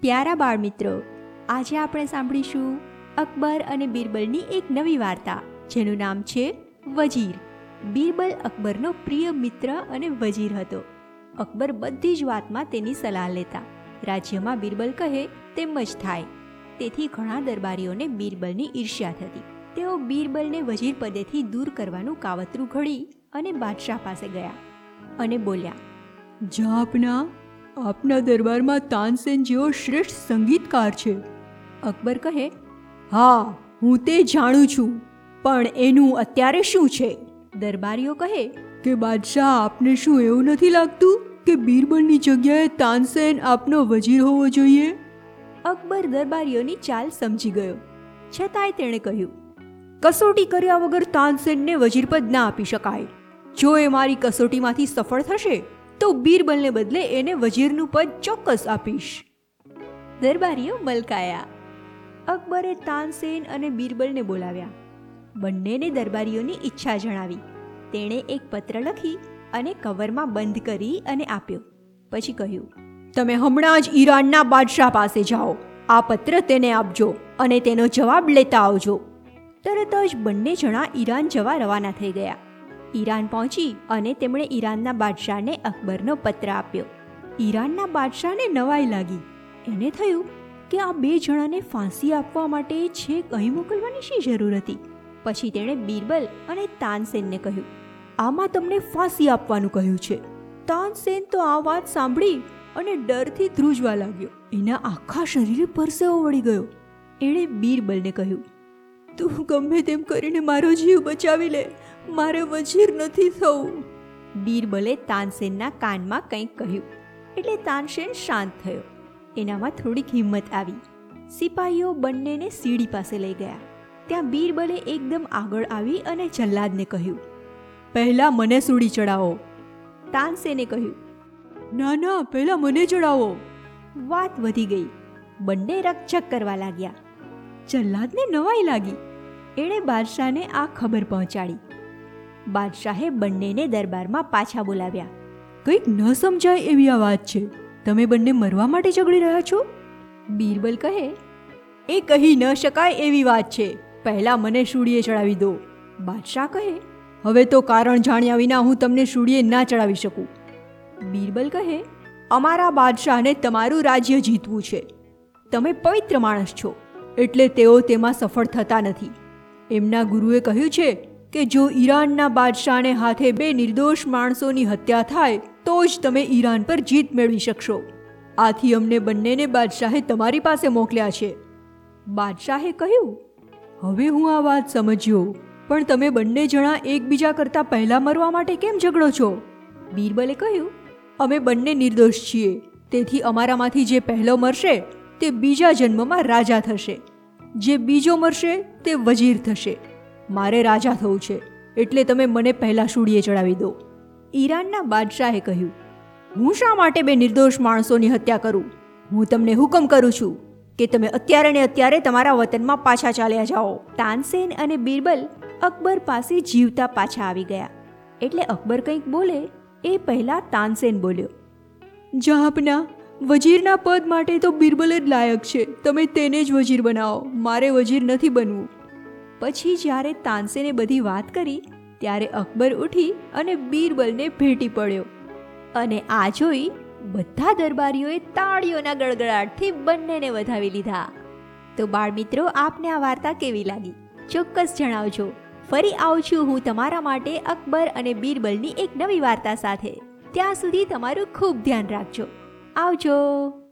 પ્યારા બાળ મિત્રો આજે આપણે સાંભળીશું અકબર અને બિરબલની એક નવી વાર્તા, જેનું નામ છે વજીર. બિરબલ અકબરનો પ્રિય મિત્ર અને વજીર હતો. અકબર બધી જ વાતમાં તેની સલાહ લેતા. રાજ્યમાં બિરબલ કહે, તેમ જ થાય. તેથી ઘણા દરબારીઓને બિરબલની ઈર્ષ્યા થતી. તેઓ બિરબલને વજીર પદેથી દૂર કરવાનું કાવતરું ઘડી અને બાદશાહ પાસે ગયા અને બોલ્યા જાપના આપના દરબારમાં તાનસેન જેવો શ્રેષ્ઠ સંગીતકાર છે. અકબર કહે, હા, હું તે જાણું છું, પણ એનું અત્યારે શું છે? દરબારીઓ કહે, કે બાદશાહ, આપને શું એવું નથી લાગતું કે બીરબલની જગ્યાએ તાનસેન આપનો વજીર હોવો જોઈએ? અકબર દરબારીઓની ચાલ સમજી ગયો. છતાંય તેણે કહ્યું, કસોટી કર્યા વગર તાનસેનને વજીર પદ ના આપી શકાય. જો એ મારી કસોટીમાંથી સફળ થશે તો બીરબલને બદલે એને વજીરનું પદ ચોક્કસ આપીશ. દરબારીઓ મલકાયા. અકબરે તાનસેન અને બીરબલને બોલાવ્યા. બંનેને દરબારીઓની ઈચ્છા જણાવી. તેણે એક પત્ર લખી અને કવરમાં બંધ કરી અને આપ્યો. પછી કહ્યું, તમે હમણાં જ ઈરાનના બાદશાહ પાસે જાઓ. આ પત્ર તેને આપજો અને તેનો જવાબ લેતા આવજો. તરત જ બંને જણા ઈરાન જવા રવાના થઈ ગયા. ઈરાન પહોંચી અને તેમણે ઈરાનના બાદશાહને અકબરનો પત્ર આપ્યો. ઈરાનના બાદશાહને નવાઈ લાગી. એને થયું કે આ બે જણાને ફાંસી આપવા માટે છેક અહીં મોકલવાની શી જરૂર હતી? પછી તેણે બીરબલ અને તાનસેનને કહ્યું, આમાં તમને ફાંસી આપવાનું કહ્યું છે. તાનસેન તો આ વાત સાંભળી અને ડરથી ધ્રુજવા લાગ્યો. એના આખા શરીરે પરસેવો વળી ગયો. એણે બીરબલને કહ્યું, તું ગમે તેમ કરીને મારો જીવ બચાવી લે. મારે વજીર નથી થવું. બીરબલે તાનસેનના કાનમાં કંઈક કહ્યું. એટલે તાનસેન શાંત થયો. એનામાં થોડીક હિંમત આવી. સિપાહીઓ બંનેને સીડી પાસે લઈ ગયા. ત્યાં બીરબલે એકદમ આગળ આવી અને જલ્લાદને કહ્યું, પહેલા મને સૂડી ચડાવો. તાનસેને કહ્યું, ના ના, પહેલા મને ચડાવો. વાત વધી ગઈ. બંને રકચક કરવા લાગ્યા. જલ્લાદને નવાઈ લાગી. એણે બાદશાહને આ ખબર પહોંચાડી. બાદશાહે બંનેને દરબારમાં પાછા બોલાવ્યા. કંઈક ન સમજાય એવી આ વાત છે. તમે બંને મરવા માટે ઝઘડી રહ્યા છો? બીરબલ કહે, એ કહી ન શકાય એવી વાત છે. પહેલા મને શૂળીએ ચડાવી દો. બાદશાહ કહે, હવે તો કારણ જાણ્યા વિના હું તમને શૂળીએ ના ચડાવી શકું. બીરબલ કહે, અમારા બાદશાહને તમારું રાજ્ય જીતવું છે. તમે પવિત્ર માણસ છો. એટલે તેઓ તેમાં સફળ થતા નથી. એમના ગુરુએ કહ્યું છે કે જો ઈરાનના બાદશાહને હાથે બે નિર્દોષ માણસોની હત્યા થાય, તો જ તમે ઈરાન પર જીત મેળવી શકશો. આથી અમને બંનેને બાદશાહે તમારી પાસે મોકલ્યા છે. બાદશાહે કહ્યું, હવે હું આ વાત સમજ્યો, પણ તમે બંને જણા એકબીજા કરતાં પહેલાં મરવા માટે કેમ ઝઘડો છો? બીરબલે કહ્યું, અમે બંને નિર્દોષ છીએ, તેથી અમારામાંથી જે પહેલો મરશે, તે બીજા જન્મમાં રાજા થશે. જે બીજો મરશે, તે વજીર થશે. મારે રાજા થવું છે, એટલે તમે મને પહેલાં શૂળીએ ચડાવી દો. ઈરાનના બાદશાહે કહ્યું, હું શા માટે બે નિર્દોષ માણસોની હત્યા કરું? હું તમને હુકમ કરું છું કે તમે અત્યારે ને અત્યારે તમારા વતનમાં પાછા ચાલ્યા જાઓ. તાનસેન અને બીરબલ અકબર પાસે જીવતા પાછા આવી ગયા. એટલે અકબર કંઈક બોલે, એ પહેલાં તાનસેન બોલ્યો જહાપના વજીરના પદ માટે તો બિરબલ જ લાયક છે. તમે તેને જ વજીર બનાવો. મારે વજીર નથી બનવું. પછી જ્યારે તાનસેને બધી વાત કરી, ત્યારે અકબર ઉઠી અને બીરબલને ભેટી પડ્યો. અને આ જોઈ બધા દરબારીઓએ તાળીઓના ગળગડાટથી બંનેને વધાવી લીધા. તો બાળમિત્રો, આપને આ વાર્તા કેવી લાગી? ચોક્કસ જણાવજો. ફરી આવું છું હું તમારા માટે અકબર અને બીરબલની એક નવી વાર્તા સાથે. ત્યાં સુધી તમારું ખૂબ ધ્યાન રાખજો. આવજો.